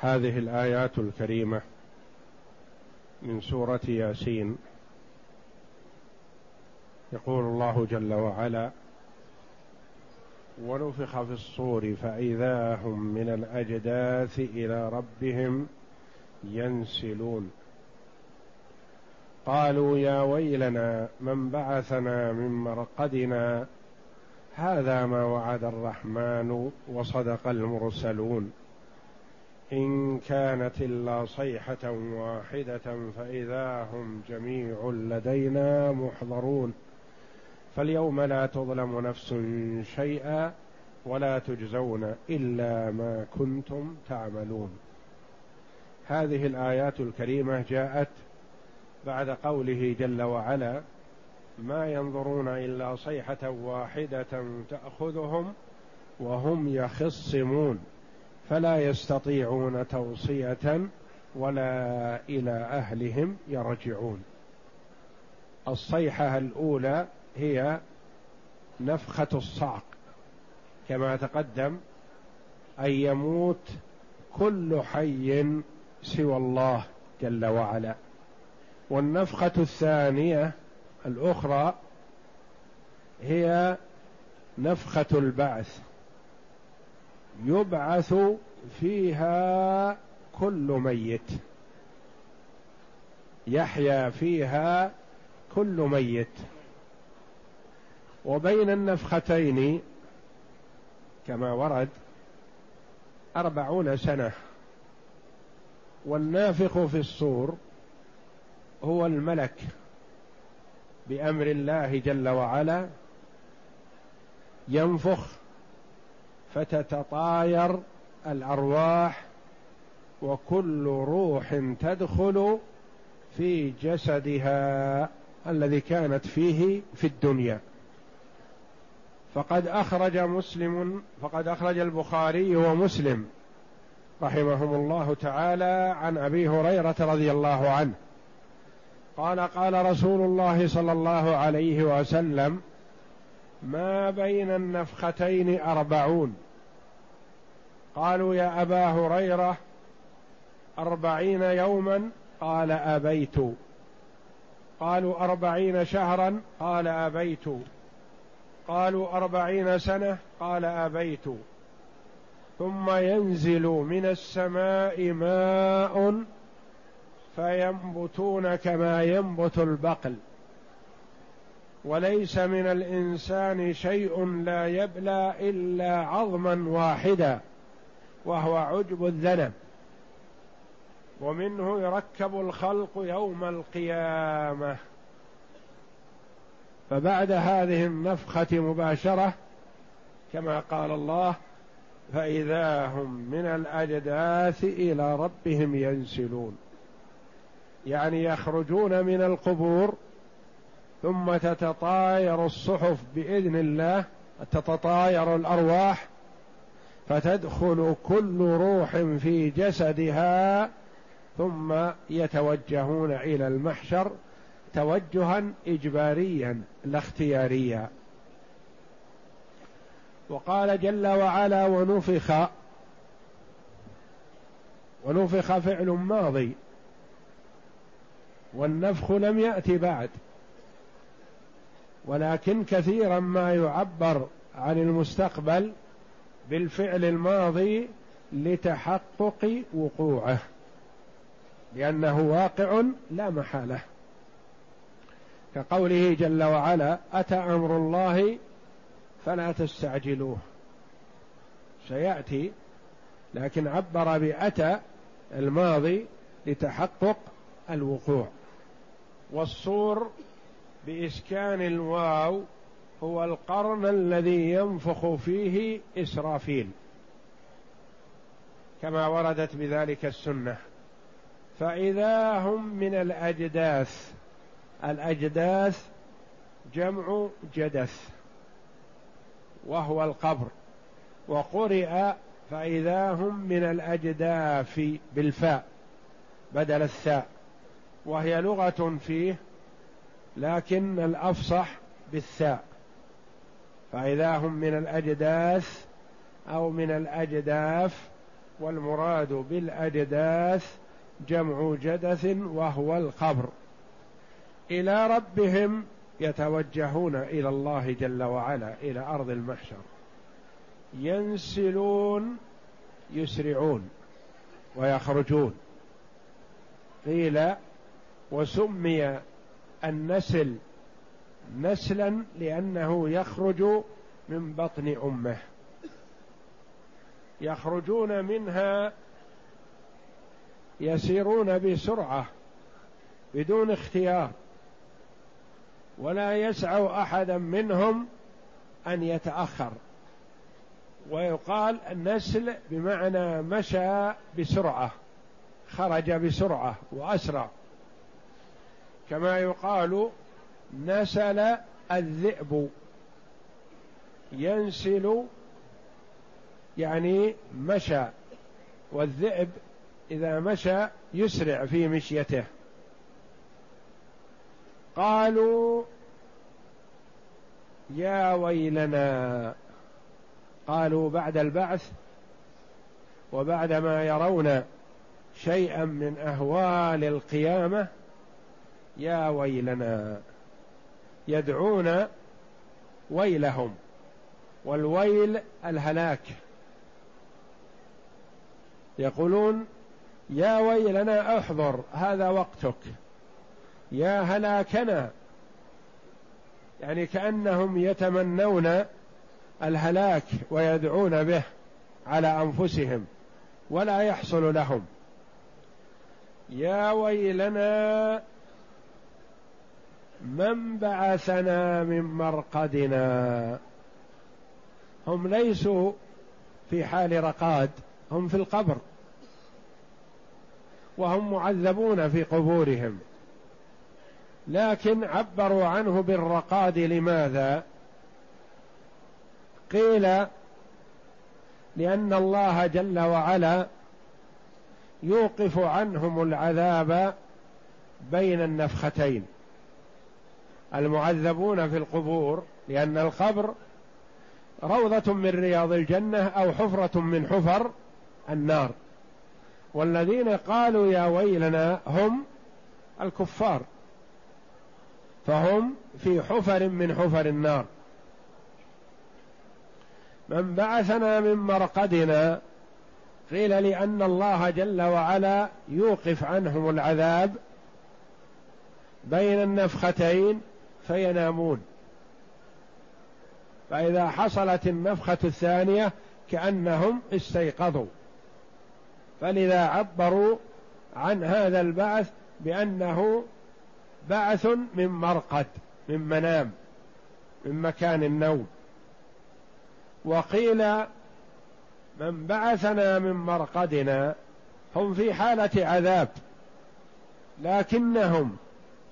هذه الآيات الكريمة من سورة ياسين. يقول الله جل وعلا ونفخ في الصور فإذا هم من الأجداث إلى ربهم ينسلون. قالوا يا ويلنا من بعثنا من مرقدنا هذا ما وعد الرحمن وصدق المرسلون. إن كانت إلا صيحة واحدة فإذا هم جميع لدينا محضرون. فاليوم لا تظلم نفس شيئا ولا تجزون إلا ما كنتم تعملون. هذه الآيات الكريمة جاءت بعد قوله جل وعلا ما ينظرون إلا صيحة واحدة تأخذهم وهم يخصمون فلا يستطيعون توصية ولا إلى أهلهم يرجعون. الصيحة الأولى هي نفخة الصعق. كما تقدم أن يموت كل حي سوى الله جل وعلا. والنفخة الثانية الأخرى هي نفخة البعث. يبعث فيها كل ميت. يحيا فيها كل ميت. وبين النفختين كما ورد أربعون سنة. والنافخ في الصور هو الملك بأمر الله جل وعلا. ينفخ فتتطاير الأرواح وكل روح تدخل في جسدها الذي كانت فيه في الدنيا. فقد أخرج مسلم فقد أخرج البخاري ومسلم رحمهم الله تعالى عن أبي هريرة رضي الله عنه. قال قال رسول الله صلى الله عليه وسلم ما بين النفختين أربعون. قالوا يا أبا هريرة أربعين يوما قال أبيت. قالوا أربعين شهرا قال أبيت. قالوا أربعين سنة قال أبيت. ثم ينزل من السماء ماء فينبتون كما ينبت البقل. وليس من الإنسان شيء لا يبلى إلا عظما واحدا وهو عجب الذنب. ومنه يركب الخلق يوم القيامة. فبعد هذه النفخة مباشرة كما قال الله فإذا هم من الأجداث إلى ربهم ينسلون. يعني يخرجون من القبور ثم تتطاير الصحف بإذن الله تتطاير الأرواح فتدخل كل روح في جسدها ثم يتوجهون إلى المحشر توجها اجباريا لا اختياريا. وقال جل وعلا ونفخ ونفخ فعل ماضي والنفخ لم يأتي بعد. ولكن كثيرا ما يعبر عن المستقبل بالفعل الماضي لتحقق وقوعه لأنه واقع لا محالة. كقوله جل وعلا أتى أمر الله فلا تستعجلوه. سيأتي لكن عبر بأتى الماضي لتحقق الوقوع. والصور بإسكان الواو هو القرن الذي ينفخ فيه إسرافيل. كما وردت بذلك السنة. فإذا هم من الأجداث الأجداث جمع جدث وهو القبر. وقرئ فإذا هم من الأجداف بالفاء بدل الثاء. وهي لغة فيه لكن الأفصح بالثاء. فإذا هم من الأجداث أو من الأجداف والمراد بالأجداث جمع جدث وهو القبر. إلى ربهم يتوجهون إلى الله جل وعلا إلى أرض المحشر. ينسلون يسرعون ويخرجون. قيل وسمي النسل نسلا لأنه يخرج من بطن أمه. يخرجون منها يسيرون بسرعة بدون اختيار. ولا يسع أحدا منهم أن يتأخر. ويقال النسل بمعنى مشى بسرعة خرج بسرعة وأسرع. كما يقال نسل الذئب. ينسل يعني مشى والذئب إذا مشى يسرع في مشيته. قالوا يا ويلنا قالوا بعد البعث وبعد ما يرون شيئا من أهوال القيامة يا ويلنا يدعون ويلهم والويل الهلاك. يقولون يا ويلنا احضر هذا وقتك يا هلاكنا. يعني كأنهم يتمنون الهلاك ويدعون به على أنفسهم ولا يحصل لهم. يا ويلنا من بعثنا من مرقدنا؟ هم ليسوا في حال رقاد هم في القبر. وهم معذبون في قبورهم. لكن عبروا عنه بالرقاد لماذا؟ قيل لأن الله جل وعلا يوقف عنهم العذاب بين النفختين. المعذبون في القبور لأن القبر روضة من رياض الجنة أو حفرة من حفر النار. والذين قالوا يا ويلنا هم الكفار فهم في حفر من حفر النار. من بعثنا من مرقدنا قيل لأن الله جل وعلا يوقف عنهم العذاب بين النفختين فينامون. فإذا حصلت النفخة الثانية كأنهم استيقظوا. فلذا عبروا عن هذا البعث بأنه بعث من مرقد من منام من مكان النوم. وقيل من بعثنا من مرقدنا هم في حالة عذاب لكنهم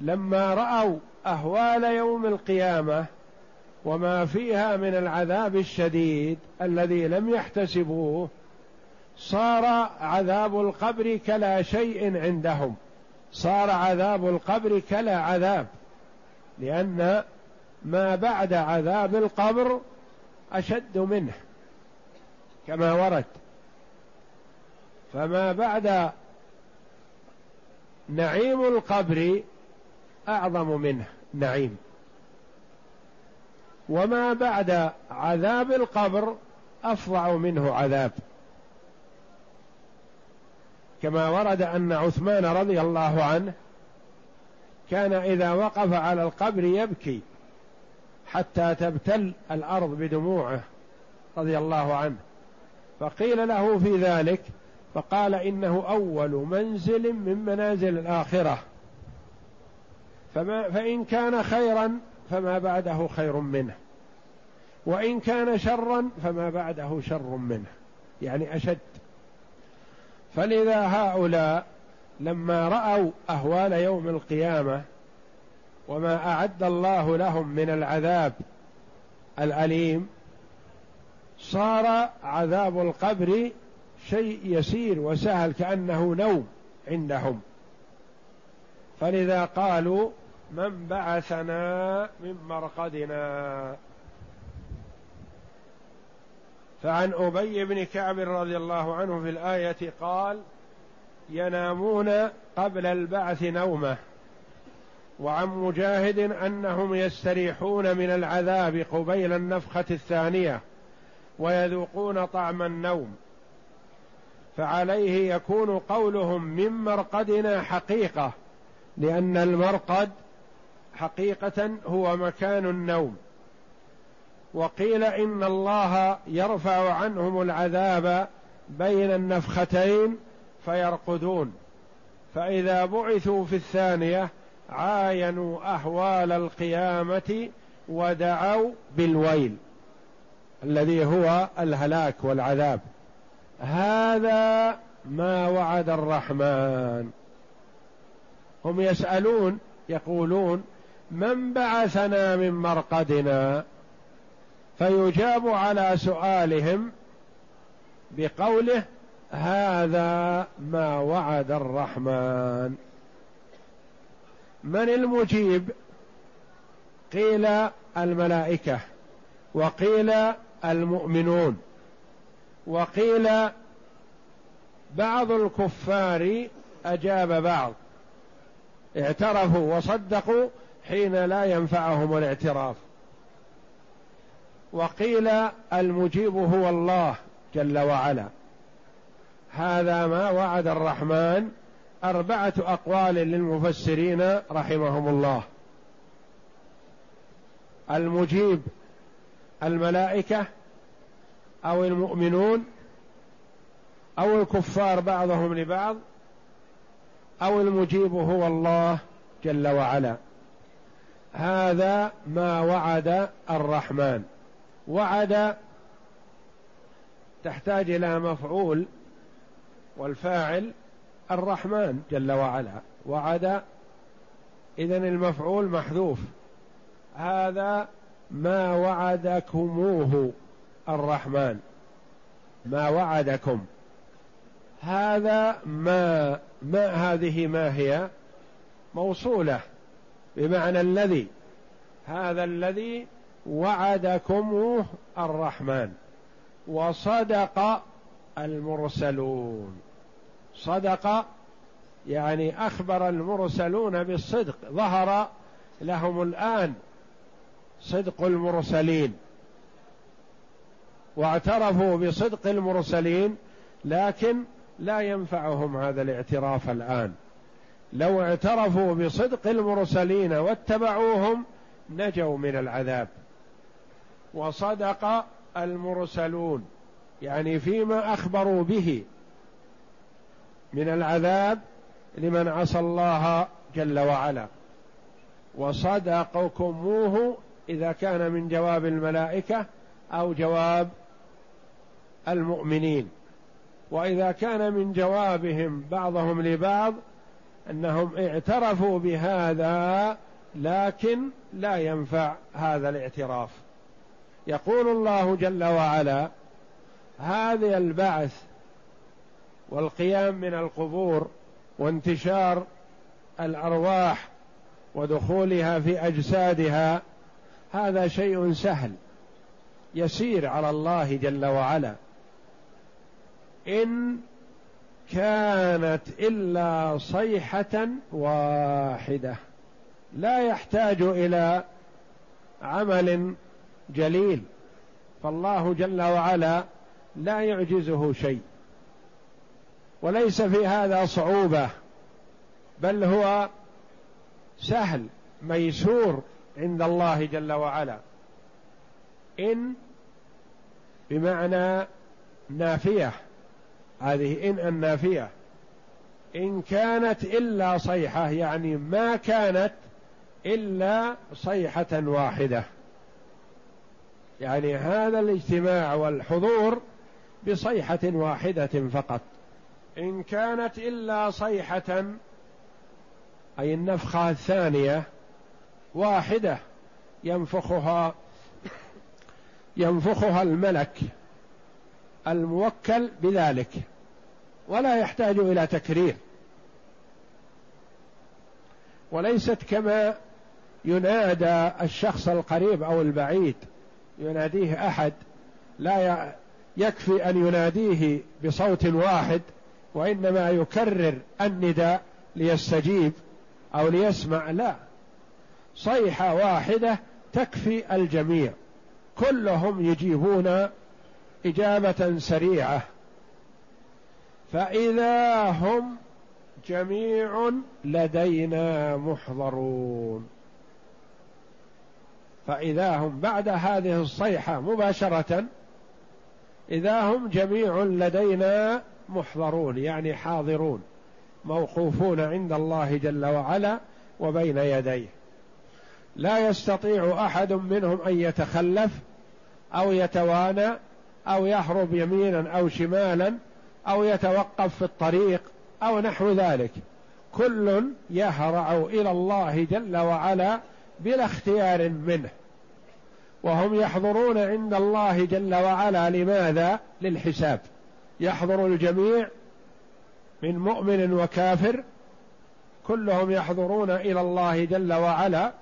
لما رأوا أهوال يوم القيامة وما فيها من العذاب الشديد الذي لم يحتسبوه صار عذاب القبر كلا شيء عندهم. صار عذاب القبر كلا عذاب لأن ما بعد عذاب القبر أشد منه كما ورد. فما بعد نعيم القبر أعظم منه نعيم. وما بعد عذاب القبر أفظع منه عذاب. كما ورد أن عثمان رضي الله عنه كان إذا وقف على القبر يبكي حتى تبتل الأرض بدموعه رضي الله عنه. فقيل له في ذلك فقال إنه أول منزل من منازل الآخرة. فما فإن كان خيرا فما بعده خير منه. وإن كان شرا فما بعده شر منه. يعني أشد. فلذا هؤلاء لما رأوا أهوال يوم القيامة وما أعد الله لهم من العذاب الأليم صار عذاب القبر شيء يسير وسهل كأنه نوم عندهم. فلذا قالوا من بعثنا من مرقدنا. فعن أبي بن كعب رضي الله عنه في الآية قال ينامون قبل البعث نومة. وعن مجاهد أنهم يستريحون من العذاب قبيل النفخة الثانية ويذوقون طعم النوم. فعليه يكون قولهم من مرقدنا حقيقة لأن المرقد حقيقة هو مكان النوم. وقيل إن الله يرفع عنهم العذاب بين النفختين فيرقدون. فإذا بعثوا في الثانية عاينوا اهوال القيامة ودعوا بالويل الذي هو الهلاك والعذاب. هذا ما وعد الرحمن. هم يسألون يقولون من بعثنا من مرقدنا فيجاب على سؤالهم بقوله هذا ما وعد الرحمن. من المجيب؟ قيل الملائكة وقيل المؤمنون وقيل بعض الكفار أجاب بعض اعترفوا وصدقوا حين لا ينفعهم الاعتراف. وقيل المجيب هو الله جل وعلا. هذا ما وعد الرحمن أربعة أقوال للمفسرين رحمهم الله. المجيب الملائكة أو المؤمنون أو الكفار بعضهم لبعض أو المجيب هو الله جل وعلا. هذا ما وعد الرحمن. وعد تحتاج إلى مفعول والفاعل الرحمن جل وعلا. وعد اذا المفعول محذوف. هذا ما وعدكموه الرحمن. ما وعدكم. هذا ما ما هذه ما هي؟ موصولة. بمعنى الذي هذا الذي وعدكم الرحمن وصدق المرسلون. صدق يعني أخبر المرسلون بالصدق ظهر لهم الآن صدق المرسلين. واعترفوا بصدق المرسلين لكن لا ينفعهم هذا الاعتراف الآن. لو اعترفوا بصدق المرسلين واتبعوهم نجوا من العذاب. وصدق المرسلون يعني فيما أخبروا به من العذاب لمن عصى الله جل وعلا. وصدقكموه إذا كان من جواب الملائكة أو جواب المؤمنين. وإذا كان من جوابهم بعضهم لبعض أنهم اعترفوا بهذا لكن لا ينفع هذا الاعتراف. يقول الله جل وعلا هذا البعث والقيام من القبور وانتشار الأرواح ودخولها في أجسادها هذا شيء سهل يسير على الله جل وعلا. إن كانت إلا صيحة واحدة. لا يحتاج إلى عمل جليل. فالله جل وعلا لا يعجزه شيء. وليس في هذا صعوبة بل هو سهل ميسور عند الله جل وعلا. إن بمعنى نافية. هذه إن النافية. إن كانت إلا صيحة يعني ما كانت إلا صيحة واحدة. يعني هذا الاجتماع والحضور بصيحة واحدة فقط. إن كانت إلا صيحة أي النفخة الثانية واحدة ينفخها ينفخها الملك الموكل بذلك. ولا يحتاج إلى تكرير. وليست كما ينادى الشخص القريب أو البعيد يناديه أحد لا يكفي أن يناديه بصوت واحد وإنما يكرر النداء ليستجيب أو ليسمع. لا صيحة واحدة تكفي الجميع. كلهم يجيبون إجابة سريعة. فإذا هم جميع لدينا محضرون. فإذا هم بعد هذه الصيحة مباشرة إذا هم جميع لدينا محضرون يعني حاضرون موقوفون عند الله جل وعلا وبين يديه. لا يستطيع أحد منهم أن يتخلف أو يتوانى أو يهرب يمينا أو شمالا أو يتوقف في الطريق أو نحو ذلك. كل يهرع إلى الله جل وعلا بلا اختيار منه. وهم يحضرون عند الله جل وعلا لماذا؟ للحساب. يحضر الجميع من مؤمن وكافر. كلهم يحضرون إلى الله جل وعلا.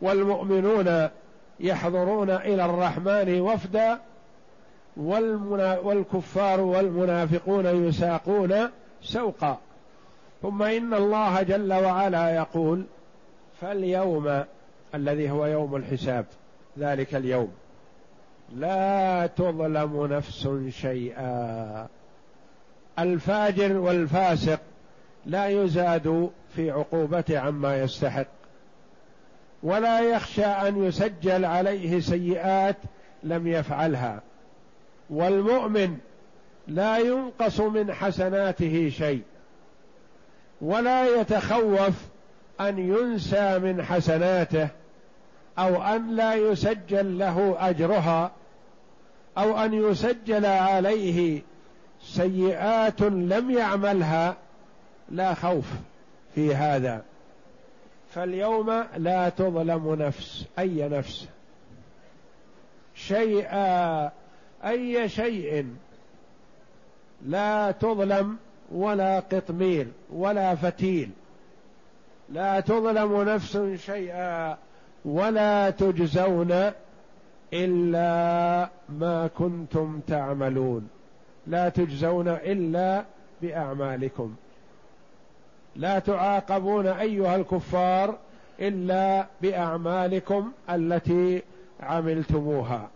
والمؤمنون يحضرون إلى الرحمن وفدا. والكفار والمنافقون يساقون سوقا. ثم إن الله جل وعلا يقول فاليوم الذي هو يوم الحساب ذلك اليوم. لا تظلم نفس شيئا. الفاجر والفاسق لا يزاد في عقوبته عما يستحق. ولا يخشى أن يسجل عليه سيئات لم يفعلها. والمؤمن لا ينقص من حسناته شيء ولا يتخوف أن ينسى من حسناته أو أن لا يسجل له أجرها أو أن يسجل عليه سيئات لم يعملها لا خوف في هذا. فاليوم لا تظلم نفس أي نفس؟ شيئا أي شيء لا تظلم ولا قطمير ولا فتيل. لا تظلم نفس شيئا ولا تجزون إلا ما كنتم تعملون. لا تجزون إلا بأعمالكم. لا تعاقبون أيها الكفار إلا بأعمالكم التي عملتموها.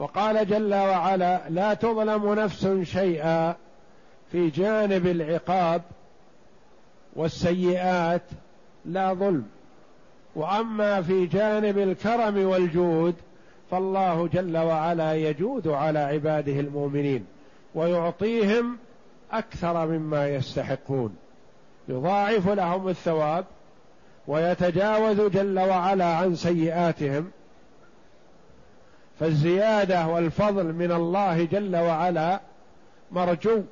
وقال جل وعلا لا تظلم نفس شيئا في جانب العقاب والسيئات لا ظلم. وأما في جانب الكرم والجود فالله جل وعلا يجود على عباده المؤمنين ويعطيهم أكثر مما يستحقون. يضاعف لهم الثواب ويتجاوز جل وعلا عن سيئاتهم فالزيادة والفضل من الله جل وعلا مرجو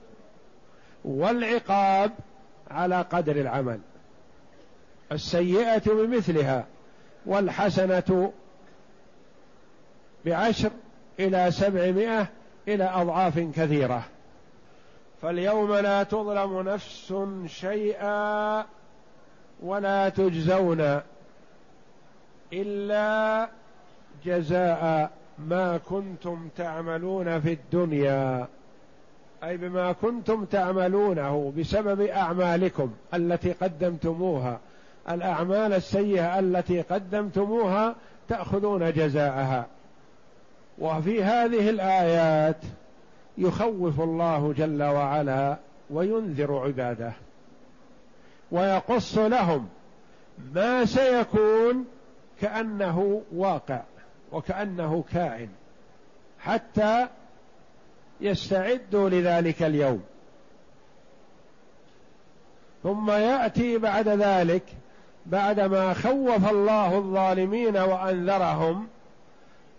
والعقاب على قدر العمل. السيئة بمثلها والحسنة بعشر إلى سبعمائة إلى أضعاف كثيرة. فاليوم لا تظلم نفس شيئا ولا تجزون إلا جزاء ما كنتم تعملون في الدنيا أي بما كنتم تعملونه بسبب أعمالكم التي قدمتموها. الأعمال السيئة التي قدمتموها تأخذون جزاءها. وفي هذه الآيات يخوف الله جل وعلا وينذر عباده ويقص لهم ما سيكون كأنه واقع. وكأنه كائن حتى يستعدوا لذلك اليوم. ثم يأتي بعد ذلك بعدما خوف الله الظالمين وأنذرهم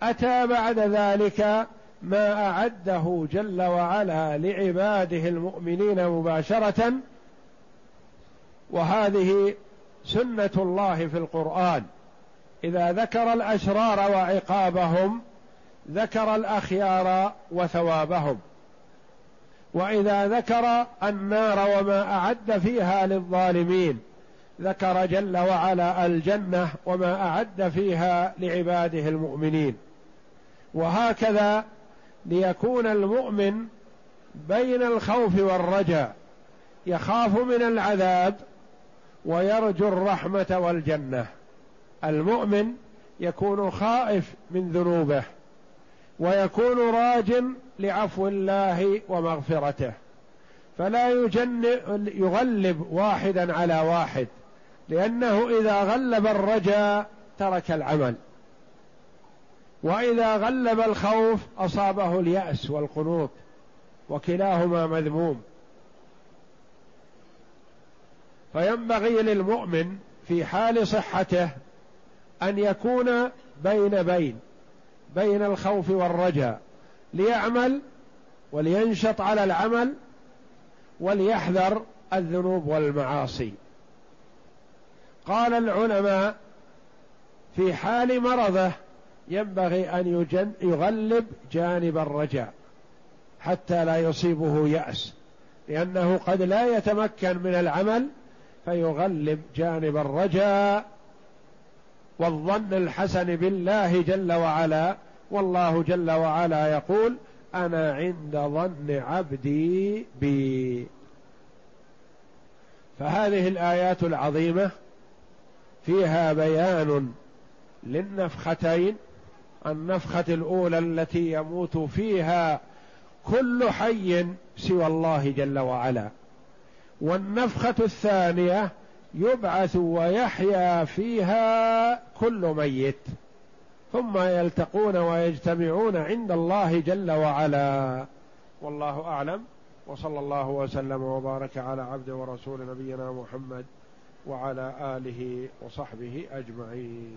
أتى بعد ذلك ما أعده جل وعلا لعباده المؤمنين مباشرة وهذه سنة الله في القرآن. إذا ذكر الأشرار وعقابهم ذكر الأخيار وثوابهم. وإذا ذكر النار وما أعد فيها للظالمين ذكر جل وعلا الجنة وما أعد فيها لعباده المؤمنين. وهكذا ليكون المؤمن بين الخوف والرجاء يخاف من العذاب ويرجو الرحمة والجنة. المؤمن يكون خائف من ذنوبه ويكون راج لعفو الله ومغفرته. فلا يغلب واحدا على واحد لأنه إذا غلب الرجاء ترك العمل. وإذا غلب الخوف أصابه اليأس والقنوط وكلاهما مذموم. فينبغي للمؤمن في حال صحته أن يكون بين بين بين الخوف والرجاء ليعمل ولينشط على العمل وليحذر الذنوب والمعاصي. قال العلماء في حال مرضه ينبغي أن يغلب جانب الرجاء حتى لا يصيبه يأس لأنه قد لا يتمكن من العمل فيغلب جانب الرجاء والظن الحسن بالله جل وعلا والله جل وعلا يقول أنا عند ظن عبدي بي. فهذه الآيات العظيمة فيها بيان للنفختين النفخة الأولى التي يموت فيها كل حي سوى الله جل وعلا. والنفخة الثانية يبعث ويحيا فيها كل ميت ثم يلتقون ويجتمعون عند الله جل وعلا. والله أعلم. وصلى الله وسلم وبارك على عبد ورسول نبينا محمد وعلى آله وصحبه أجمعين.